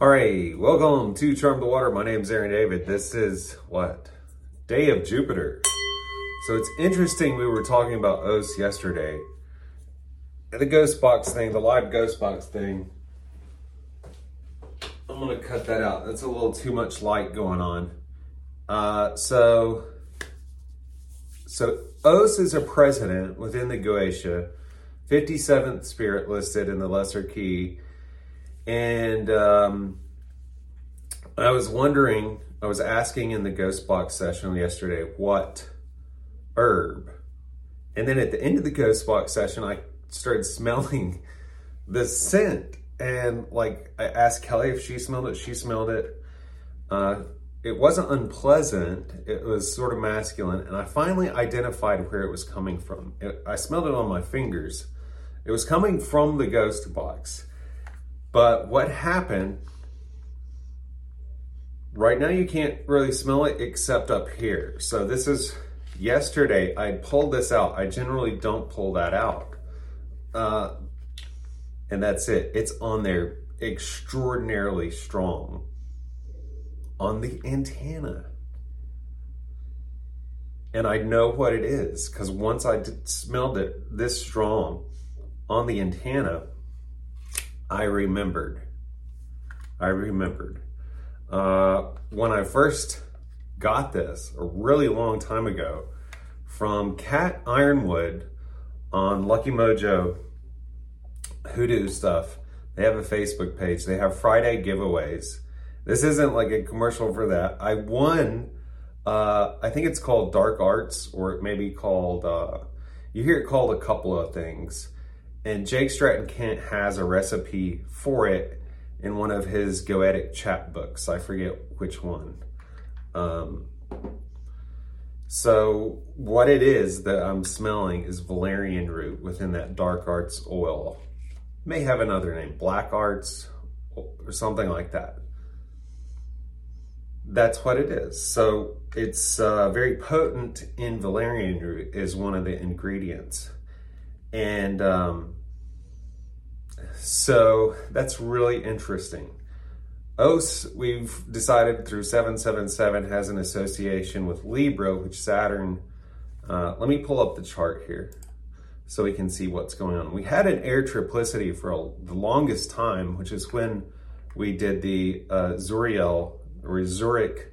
All right, welcome to Charm the Water. My name is Aaron David. This is what? Day of Jupiter. So it's interesting, we were talking about Os yesterday. The ghost box thing, the live ghost box thing. I'm gonna cut that out. That's a little too much light going on. Uh, so, so Os is a president within the Goetia, 57th spirit listed in the Lesser Key and um, I was wondering, I was asking in the ghost box session yesterday, what herb? And then at the end of the ghost box session, I started smelling the scent. And like, I asked Kelly if she smelled it. She smelled it. Uh, it wasn't unpleasant. It was sort of masculine. And I finally identified where it was coming from. It, I smelled it on my fingers. It was coming from the ghost box. But what happened, right now you can't really smell it except up here. So this is yesterday, I pulled this out. I generally don't pull that out. Uh, and that's it. It's on there extraordinarily strong on the antenna. And I know what it is because once I smelled it this strong on the antenna, I remembered. I remembered. Uh, when I first got this a really long time ago from Cat Yronwode on Lucky Mojo Hoodoo stuff. They have a Facebook page. They have Friday giveaways. This isn't like a commercial for that. I won, uh, I think it's called Dark Arts, or it may be called, uh, you hear it called a couple of things. And Jake Stratton Kent has a recipe for it in one of his Goetic chapbooks. I forget which one. Um, so what it is that I'm smelling is valerian root within that dark arts oil. May have another name, black arts or something like that. That's what it is. So it's uh, very potent in valerian root is one of the ingredients. And um, so that's really interesting. OS, we've decided through 777 has an association with Libra, which Saturn, uh, let me pull up the chart here so we can see what's going on. We had an air triplicity for a, the longest time, which is when we did the uh, Zuriel or Zurich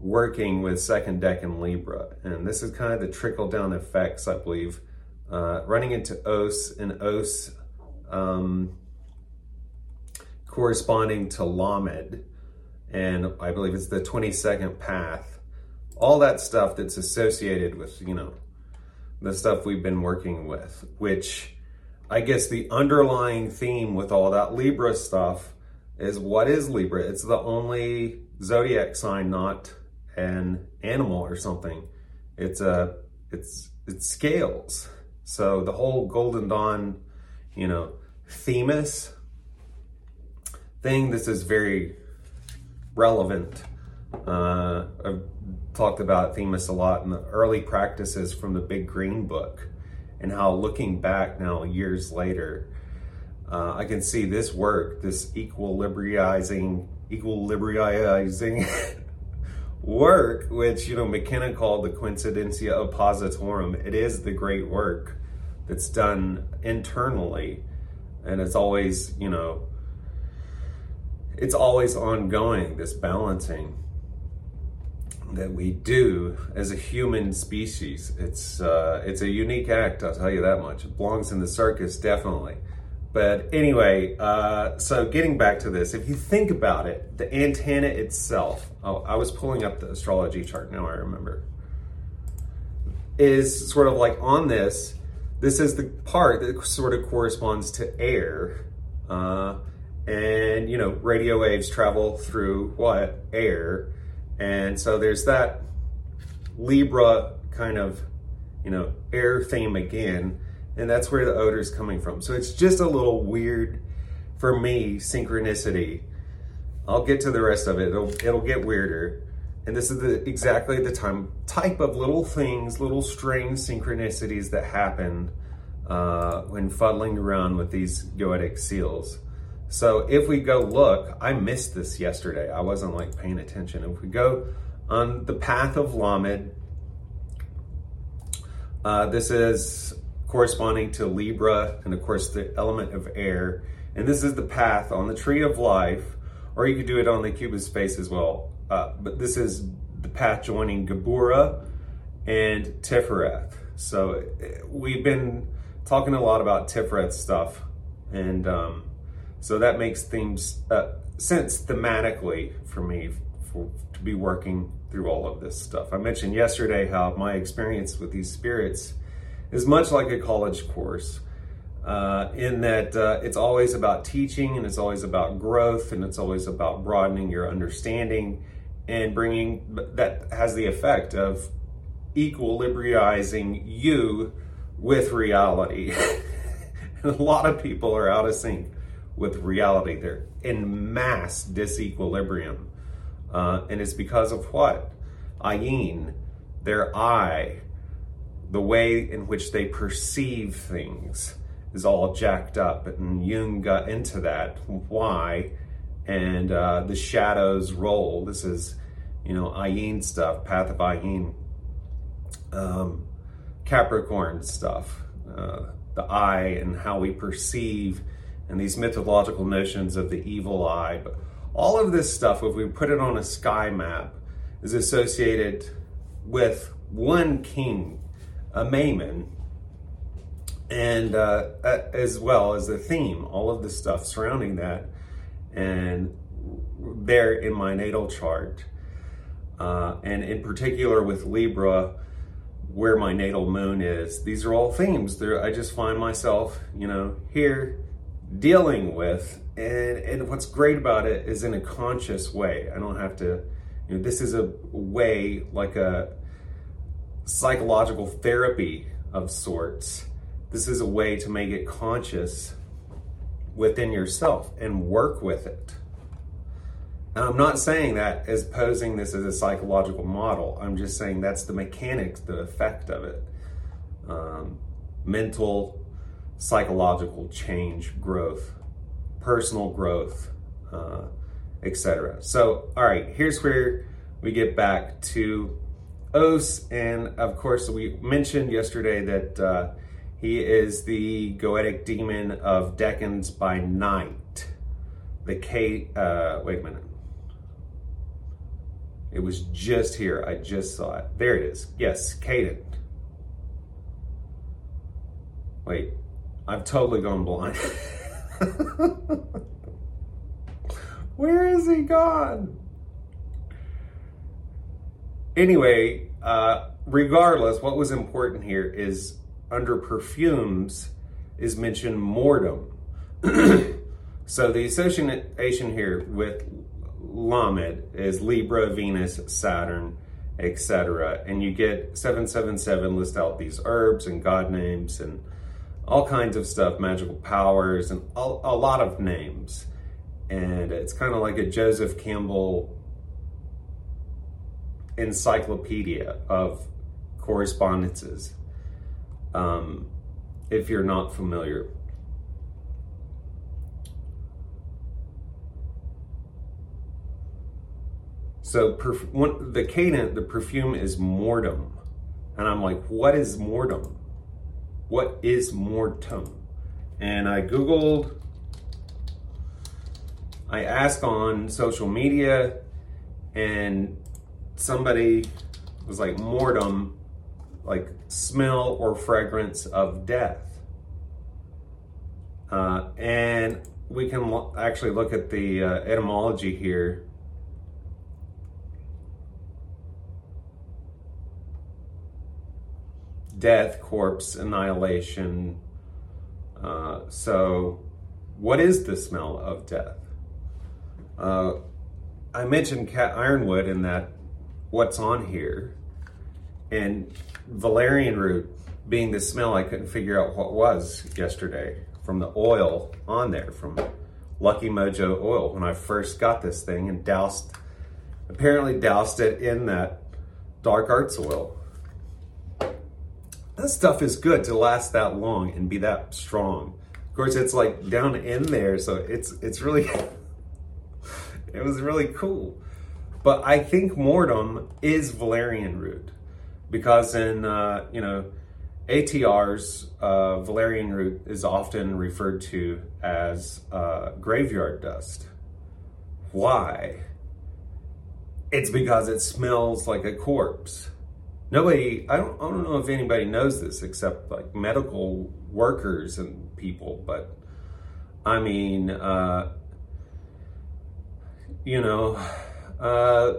working with second decan Libra. And this is kind of the trickle down effects, I believe, uh, running into Os and Os um, corresponding to Lamed. And I believe it's the 22nd path. All that stuff that's associated with, you know, the stuff we've been working with, which I guess the underlying theme with all that Libra stuff is what is Libra? It's the only zodiac sign not an animal or something. It's a it's it's scales. So the whole Golden Dawn, you know, Themis thing, this is very relevant. Uh, I've talked about Themis a lot in the early practices from the Big Green Book and how looking back now years later, uh, I can see this work, this equilibrizing, equilibrizing work, which, you know, McKenna called the Coincidentia Oppositorum. It is the great work that's done internally. And it's always, you know, it's always ongoing, this balancing that we do as a human species. It's, uh, it's a unique act, I'll tell you that much. It belongs in the circus, definitely. But anyway, uh, so getting back to this, if you think about it, the antenna itself, oh, I was pulling up the astrology chart, now I remember, is sort of like on this, this is the part that sort of corresponds to air. Uh, and, you know, radio waves travel through what? Air. And so there's that Libra kind of, you know, air theme again. And that's where the odor is coming from. So it's just a little weird for me, synchronicity. I'll get to the rest of it. It'll, it'll get weirder. And this is the, exactly the time type of little things, little strange synchronicities that happen uh, when fuddling around with these goetic seals. So if we go look, I missed this yesterday. I wasn't like paying attention. If we go on the path of Lamed, uh, this is corresponding to Libra and of course the element of air. And this is the path on the tree of life, or you could do it on the cube of space as well. Uh, but this is the path joining Geburah and Tifereth. So we've been talking a lot about Tifereth stuff, and um, so that makes things uh, sense thematically for me for, to be working through all of this stuff. I mentioned yesterday how my experience with these spirits is much like a college course. Uh, in that uh, it's always about teaching and it's always about growth and it's always about broadening your understanding and bringing that has the effect of equilibrizing you with reality. a lot of people are out of sync with reality. They're in mass disequilibrium. Uh, and it's because of what? Ayin, their eye, the way in which they perceive things is all jacked up. And Jung got into that. Why? And uh, the shadows roll. This is, you know, Ayin stuff, Path of Ayin um, Capricorn stuff, uh, the eye and how we perceive, and these mythological notions of the evil eye. But all of this stuff, if we put it on a sky map, is associated with one king, Amaymon, and uh, as well as the theme, all of the stuff surrounding that, and there in my natal chart, uh, and in particular with Libra where my natal moon is. These are all themes that I just find myself, you know, here dealing with. And, and what's great about it is in a conscious way. I don't have to, you know, this is a way like a psychological therapy of sorts. This is a way to make it conscious within yourself and work with it. And I'm not saying that as posing this as a psychological model. I'm just saying that's the mechanics, the effect of it. Um, mental, psychological change, growth, personal growth, uh, etc. So, all right, here's where we get back to Os. And of course, we mentioned yesterday that uh, he is the goetic demon of Decans by night. The K, uh, wait a minute. It was just here. I just saw it. There it is. Yes, Caden. Wait, I've totally gone blind. Where is he gone? Anyway, uh, regardless, what was important here is under perfumes is mentioned mortem. so the association here with Lamed is Libra, Venus, Saturn, etc. And you get 777 list out these herbs and god names and all kinds of stuff, magical powers, and a, a lot of names. And it's kind of like a Joseph Campbell encyclopedia of correspondences. Um, if you're not familiar So perf- the cadent, the perfume is mortem. And I'm like, what is mortem? What is mortem? And I Googled, I asked on social media, and somebody was like, mortem, like smell or fragrance of death. Uh, and we can lo- actually look at the uh, etymology here death, corpse, annihilation. Uh, so, what is the smell of death? Uh, I mentioned Cat Yronwode in that what's on here, and valerian root being the smell I couldn't figure out what was yesterday from the oil on there from Lucky Mojo oil when I first got this thing and doused, apparently doused it in that dark arts oil that stuff is good to last that long and be that strong. Of course, it's like down in there, so it's it's really it was really cool. But I think mortem is valerian root because in uh, you know ATRs, uh, valerian root is often referred to as uh, graveyard dust. Why? It's because it smells like a corpse. Nobody, I don't, I don't know if anybody knows this except like medical workers and people, but I mean, uh, you know, uh,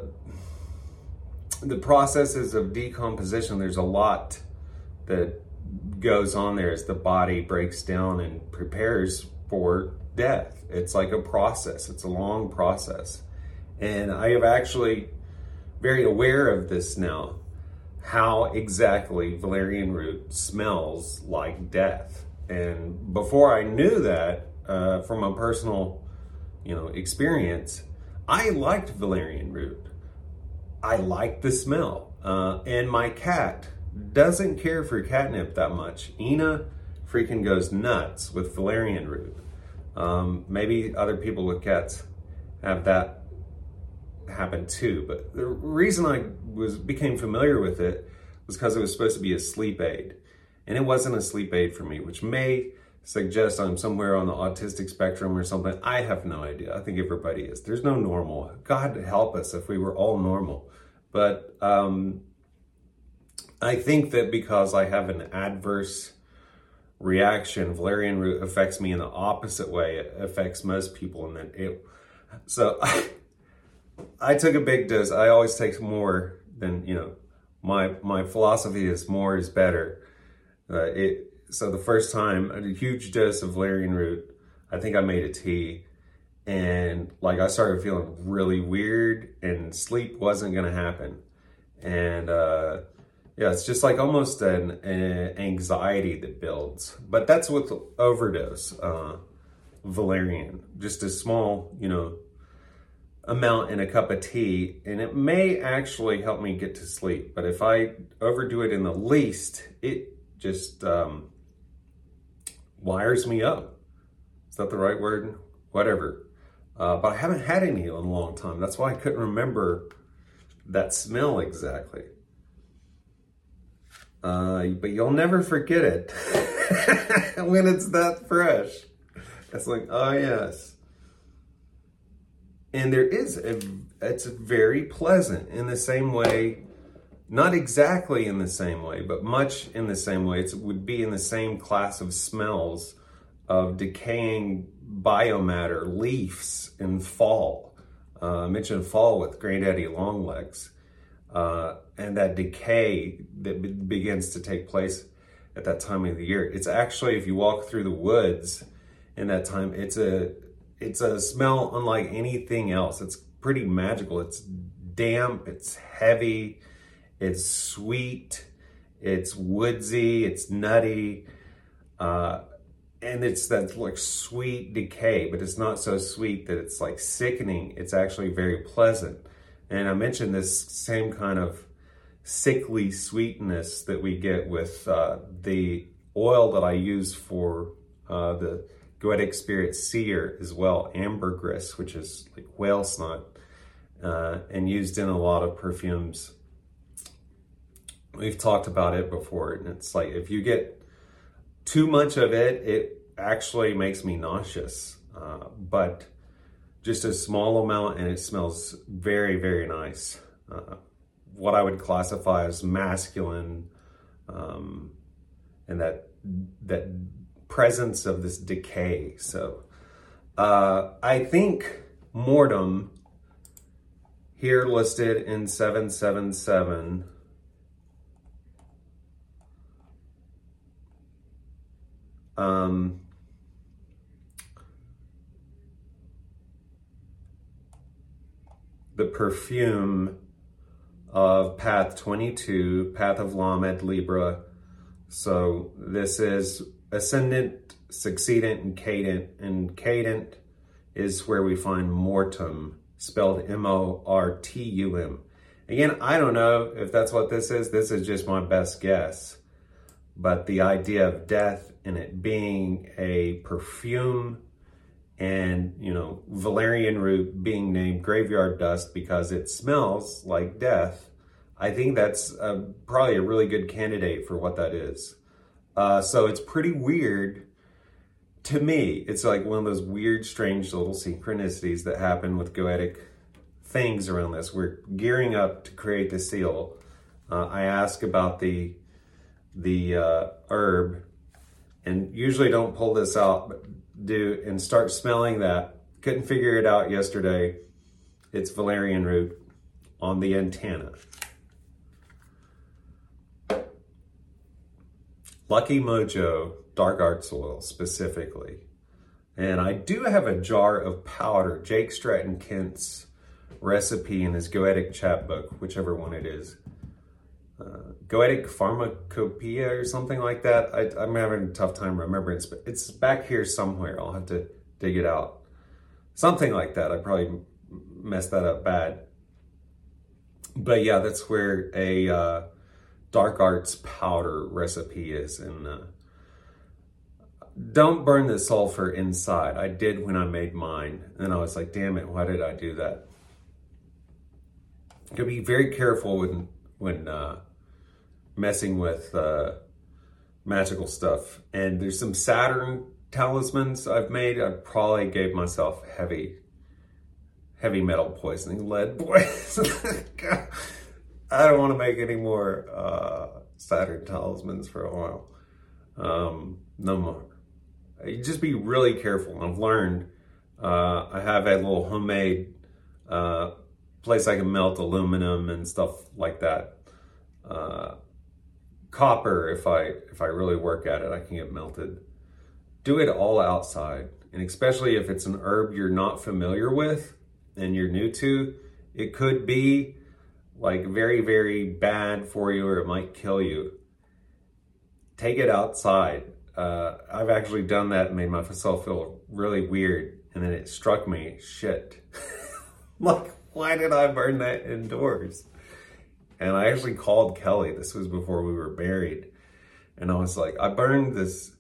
the processes of decomposition, there's a lot that goes on there as the body breaks down and prepares for death. It's like a process, it's a long process. And I am actually very aware of this now how exactly valerian root smells like death. And before I knew that, uh, from a personal, you know, experience, I liked valerian root. I like the smell. Uh, and my cat doesn't care for catnip that much. Ina freaking goes nuts with valerian root. Um, maybe other people with cats have that happen too. But the reason I was became familiar with it was because it was supposed to be a sleep aid. And it wasn't a sleep aid for me, which may suggest I'm somewhere on the autistic spectrum or something. I have no idea. I think everybody is. There's no normal. God help us if we were all normal. But um, I think that because I have an adverse reaction, valerian root affects me in the opposite way it affects most people. And then it, so I, I took a big dose. I always take more than, you know, my, my philosophy is more is better. Uh, it, so the first time, a huge dose of valerian root, I think I made a tea and like I started feeling really weird and sleep wasn't to happen. And, uh, yeah, it's just like almost an, an, anxiety that builds. But that's with overdose, uh, valerian. Just a small, you know, amount in a cup of tea, and it may actually help me get to sleep. But if I overdo it in the least, it just um, wires me up. Is that the right word? Whatever. Uh, but I haven't had any in a long time. That's why I couldn't remember that smell exactly. Uh, but you'll never forget it when it's that fresh. It's like, oh yes. And there is a, it's very pleasant in the same way, not exactly in the same way, but much in the same way. It would be in the same class of smells of decaying biomatter, leaves in fall. Uh, I mentioned fall with Granddaddy Longlegs uh, and that decay that be- begins to take place at that time of the year. It's actually, if you walk through the woods in that time, it's a it's a smell unlike anything else. It's pretty magical. It's damp. It's heavy. It's sweet. It's woodsy. It's nutty. Uh, and it's that like sweet decay, but it's not so sweet that it's like sickening. It's actually very pleasant. And I mentioned this same kind of sickly sweetness that we get with uh, the oil that I use for uh, the Goetic Spirit Seer as well, ambergris, which is like whale snot, uh, and used in a lot of perfumes. We've talked about it before, and it's like if you get too much of it, it actually makes me nauseous. Uh, but just a small amount and it smells very, very nice. Uh, what I would classify as masculine um, and that that presence of this decay. So uh, I think mortem here listed in 777 um, the perfume of path 22, path of Lamed, Libra. So this is ascendant, succedent, and cadent. And cadent is where we find mortum, spelled M-O-R-T-U-M. Again, I don't know if that's what this is. This is just my best guess. but the idea of death and it being a perfume and you know valerian root being named graveyard dust because it smells like death i think that's uh, probably a really good candidate for what that is. Uh, so it's pretty weird to me. It's like one of those weird strange little synchronicities that happen with goetic things around this. We're gearing up to create the seal. Uh, i ask about the the uh, herb and usually don't pull this out but do and start smelling that. Couldn't figure it out yesterday. It's valerian root on the antenna. Lucky Mojo Dark Arts Oil specifically. And I do have a jar of powder, Jake Stratton Kent's recipe in his Goetic chapbook, whichever one it is goetic pharmacopoeia or something like that. I, am having a tough time remembering. It's, it's back here somewhere. I'll have to dig it out. Something like that. I probably messed that up bad. But yeah, that's where a uh, dark arts powder recipe is. And uh, don't burn the sulfur inside. I did when I made mine. And I was like, damn it, why did I do that? You gotta be very careful when when uh, messing with uh, magical stuff. And there's some Saturn talismans I've made. I probably gave myself heavy, heavy metal poisoning, lead poisoning. I don't want to make any more uh, Saturn talismans for a while. Um, no more. You just be really careful. I've learned. Uh, I have a little homemade uh, place I can melt aluminum and stuff like that. Uh, copper if I if I really work at it I can get melted. Do it all outside and especially if it's an herb you're not familiar with and you're new to it could be like very very bad for you or it might kill you. Take it outside. Uh, I've actually done that and made myself feel really weird and then it struck me shit. Like why did I burn that indoors and I actually called Kelly. This was before we were married. And I was like, I burned this.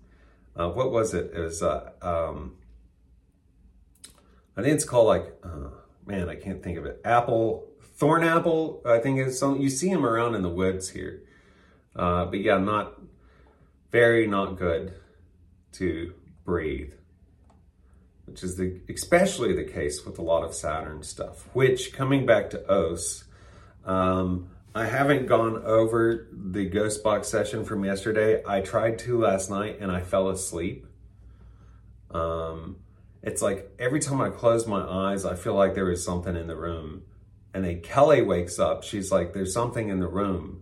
Uh, what was it? It was, uh, um, I think it's called like, uh, man, I can't think of it. Apple, thorn apple, I think it's something. you see them around in the woods here. Uh, but yeah, not, very not good to breathe which is the especially the case with a lot of Saturn stuff. Which coming back to Os, um, I haven't gone over the ghost box session from yesterday. I tried to last night and I fell asleep. Um, it's like every time I close my eyes, I feel like there is something in the room. And then Kelly wakes up. She's like, "There's something in the room,"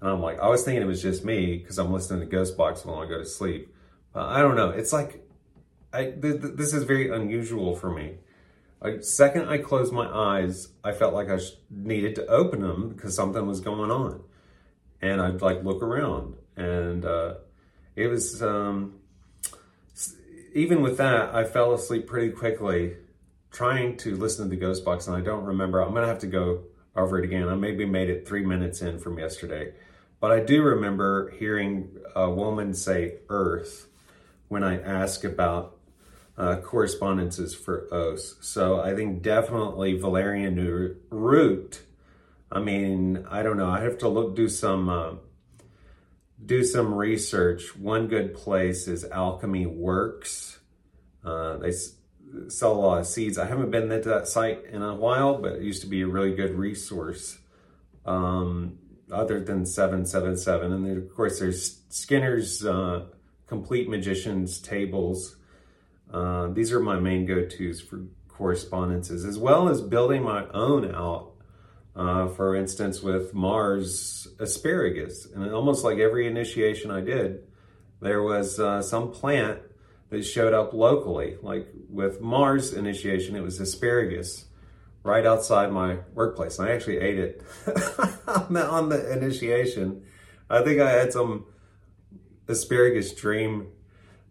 and I'm like, "I was thinking it was just me because I'm listening to Ghost Box when I go to sleep." But I don't know. It's like, I th- th- this is very unusual for me. Like second I closed my eyes, I felt like I needed to open them because something was going on, and I'd like look around, and uh, it was um, even with that, I fell asleep pretty quickly trying to listen to the Ghost Box, and I don't remember. I'm gonna have to go over it again. I maybe made it three minutes in from yesterday, but I do remember hearing a woman say "Earth" when I asked about uh, correspondences for os. So I think definitely Valerian root. I mean, I don't know. I have to look do some uh, do some research. One good place is Alchemy Works. Uh, they sell a lot of seeds. I haven't been to that site in a while, but it used to be a really good resource. Um, other than 777. And then, of course, there's Skinner's uh, Complete Magician's Tables uh, these are my main go-tos for correspondences, as well as building my own out. Uh, for instance, with Mars asparagus, and almost like every initiation I did, there was uh, some plant that showed up locally. Like with Mars initiation, it was asparagus right outside my workplace. And I actually ate it on the initiation. I think I had some asparagus dream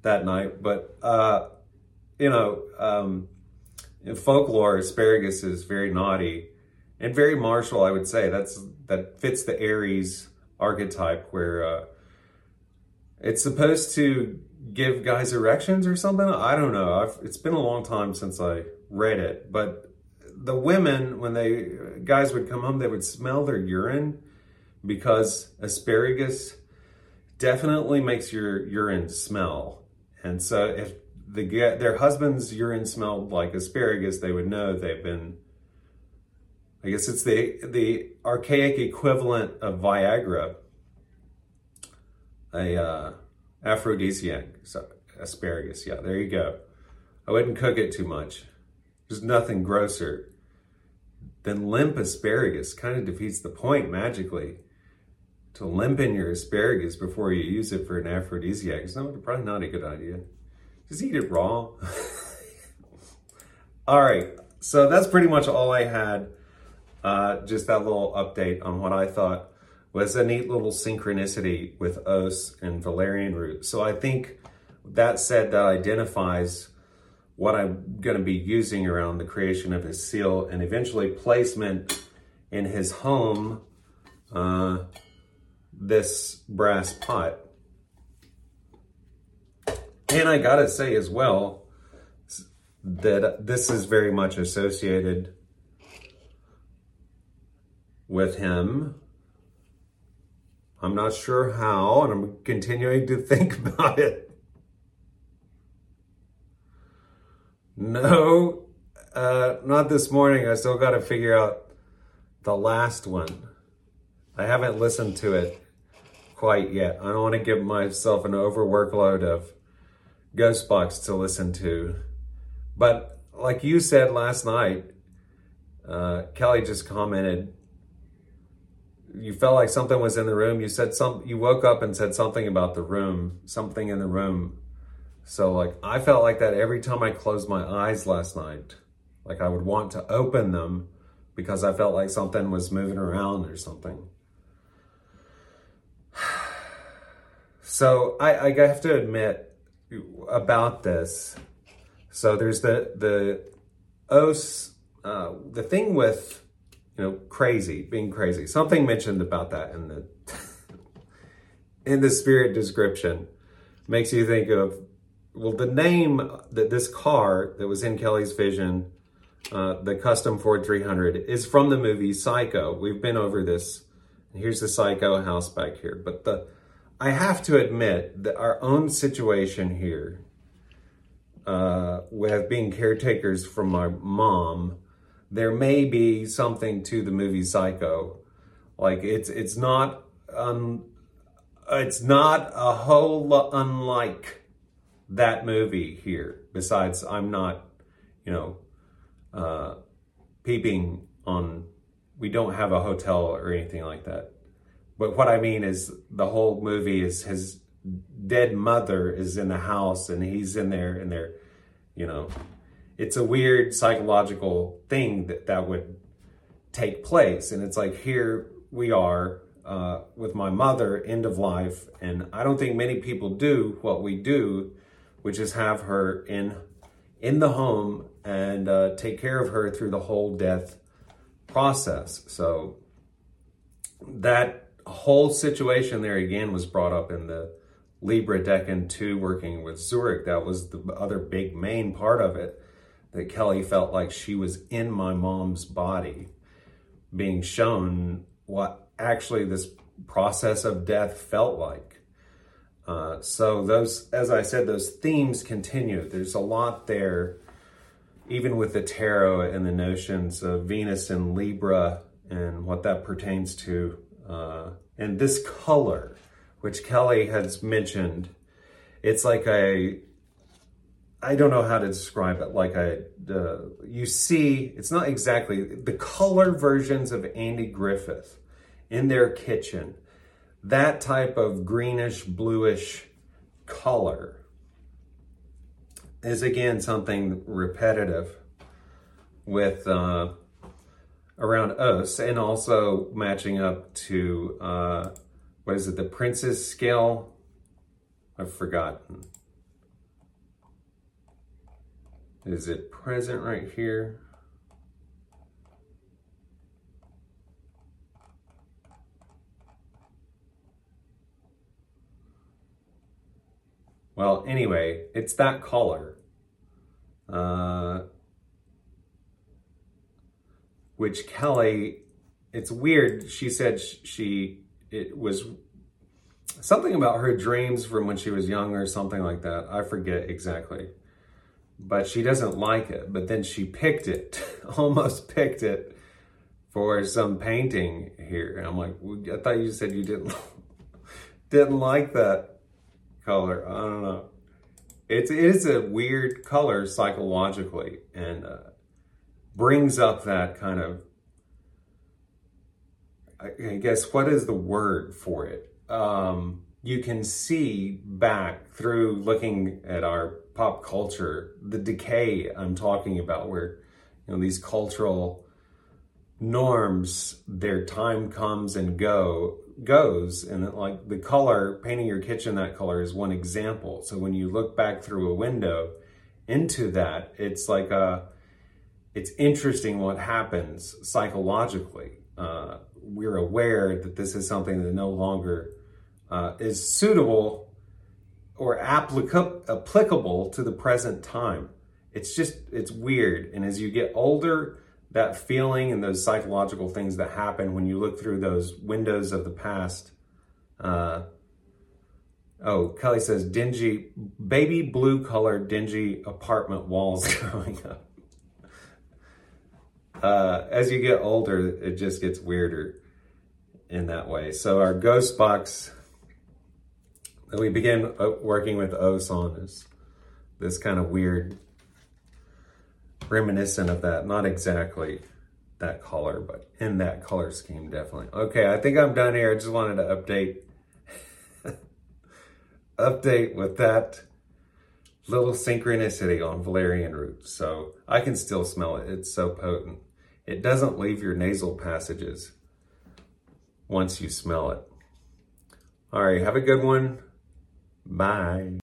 that night, but uh, you know, um, in folklore, asparagus is very naughty and very martial. I would say that's that fits the Aries archetype, where uh, it's supposed to give guys erections or something. I don't know. I've, it's been a long time since I read it, but the women, when they guys would come home, they would smell their urine because asparagus definitely makes your urine smell. And so if the their husband's urine smelled like asparagus, they would know they've been. I guess it's the the archaic equivalent of Viagra, a uh, aphrodisiac. So asparagus, yeah, there you go. I wouldn't cook it too much. There's nothing grosser than limp asparagus. Kind of defeats the point magically. To limp in your asparagus before you use it for an aphrodisiac is probably not a good idea. Just eat it raw. all right, so that's pretty much all I had. Uh, just that little update on what I thought was a neat little synchronicity with Os and Valerian root. So I think that said, that identifies what I'm going to be using around the creation of his seal and eventually placement in his home, uh, this brass pot. And I gotta say as well that this is very much associated with him. I'm not sure how, and I'm continuing to think about it. No, uh, not this morning. I still got to figure out the last one. I haven't listened to it quite yet. I don't want to give myself an overworkload of Ghostbox to listen to. But like you said last night, uh, Kelly just commented. You felt like something was in the room. You said some. You woke up and said something about the room, something in the room. So like I felt like that every time I closed my eyes last night. Like I would want to open them because I felt like something was moving around or something. So I, I have to admit, about this. So there's the the os uh, the thing with you know crazy being crazy. Something mentioned about that in the in the spirit description makes you think of well the name that this car that was in Kelly's vision. Uh, the custom Ford 300 is from the movie Psycho. We've been over this. Here's the Psycho house back here. But the I have to admit that our own situation here, uh, with being caretakers for my mom, there may be something to the movie Psycho. Like it's it's not um, it's not a whole lot unlike that movie here. Besides, I'm not, you know, uh, peeping on. We don't have a hotel or anything like that. But what I mean is the whole movie is his dead mother is in the house and he's in there and they're, you know, it's a weird psychological thing that that would take place. And it's like here we are uh, with my mother, end of life, and I don't think many people do what we do, which is have her in in the home and uh, take care of her through the whole death process. So that whole situation there again was brought up in the Libra Decan 2 working with Zurich. That was the other big main part of it. That Kelly felt like she was in my mom's body, being shown what actually this process of death felt like. Uh, so those, as I said, those themes continue. There's a lot there, even with the tarot and the notions of Venus and Libra and what that pertains to uh, and this color, which Kelly has mentioned, it's like a, I don't know how to describe it. Like a, uh, you see, it's not exactly the color versions of Andy Griffith in their kitchen. That type of greenish, bluish color is again something repetitive with uh, around us and also matching up to, uh, what is it, the Princess scale? I've forgotten. Is it present right here? Well, anyway, it's that color. Uh, which Kelly, it's weird. She said she, it was something about her dreams from when she was young or something like that. I forget exactly. But she doesn't like it. But then she picked it, almost picked it for some painting here. And I'm like, I thought you said you didn't didn't like that color. I don't know. It's it is a weird color psychologically and uh, brings up that kind of. I guess what is the word for it? Um, you can see back through looking at our pop culture the decay I'm talking about, where you know these cultural norms, their time comes and go goes and like the color painting your kitchen that color is one example so when you look back through a window into that it's like a it's interesting what happens psychologically uh, we're aware that this is something that no longer uh, is suitable or applica- applicable to the present time it's just it's weird and as you get older that feeling and those psychological things that happen when you look through those windows of the past. Uh, oh, Kelly says dingy, baby blue colored dingy apartment walls growing up. Uh, as you get older, it just gets weirder in that way. So our ghost box that we begin uh, working with Os on is this kind of weird reminiscent of that. Not exactly that color, but in that color scheme, definitely. Okay, I think I'm done here. I just wanted to update update with that little synchronicity on valerian root. So I can still smell it. It's so potent. It doesn't leave your nasal passages once you smell it. All right, have a good one. Bye.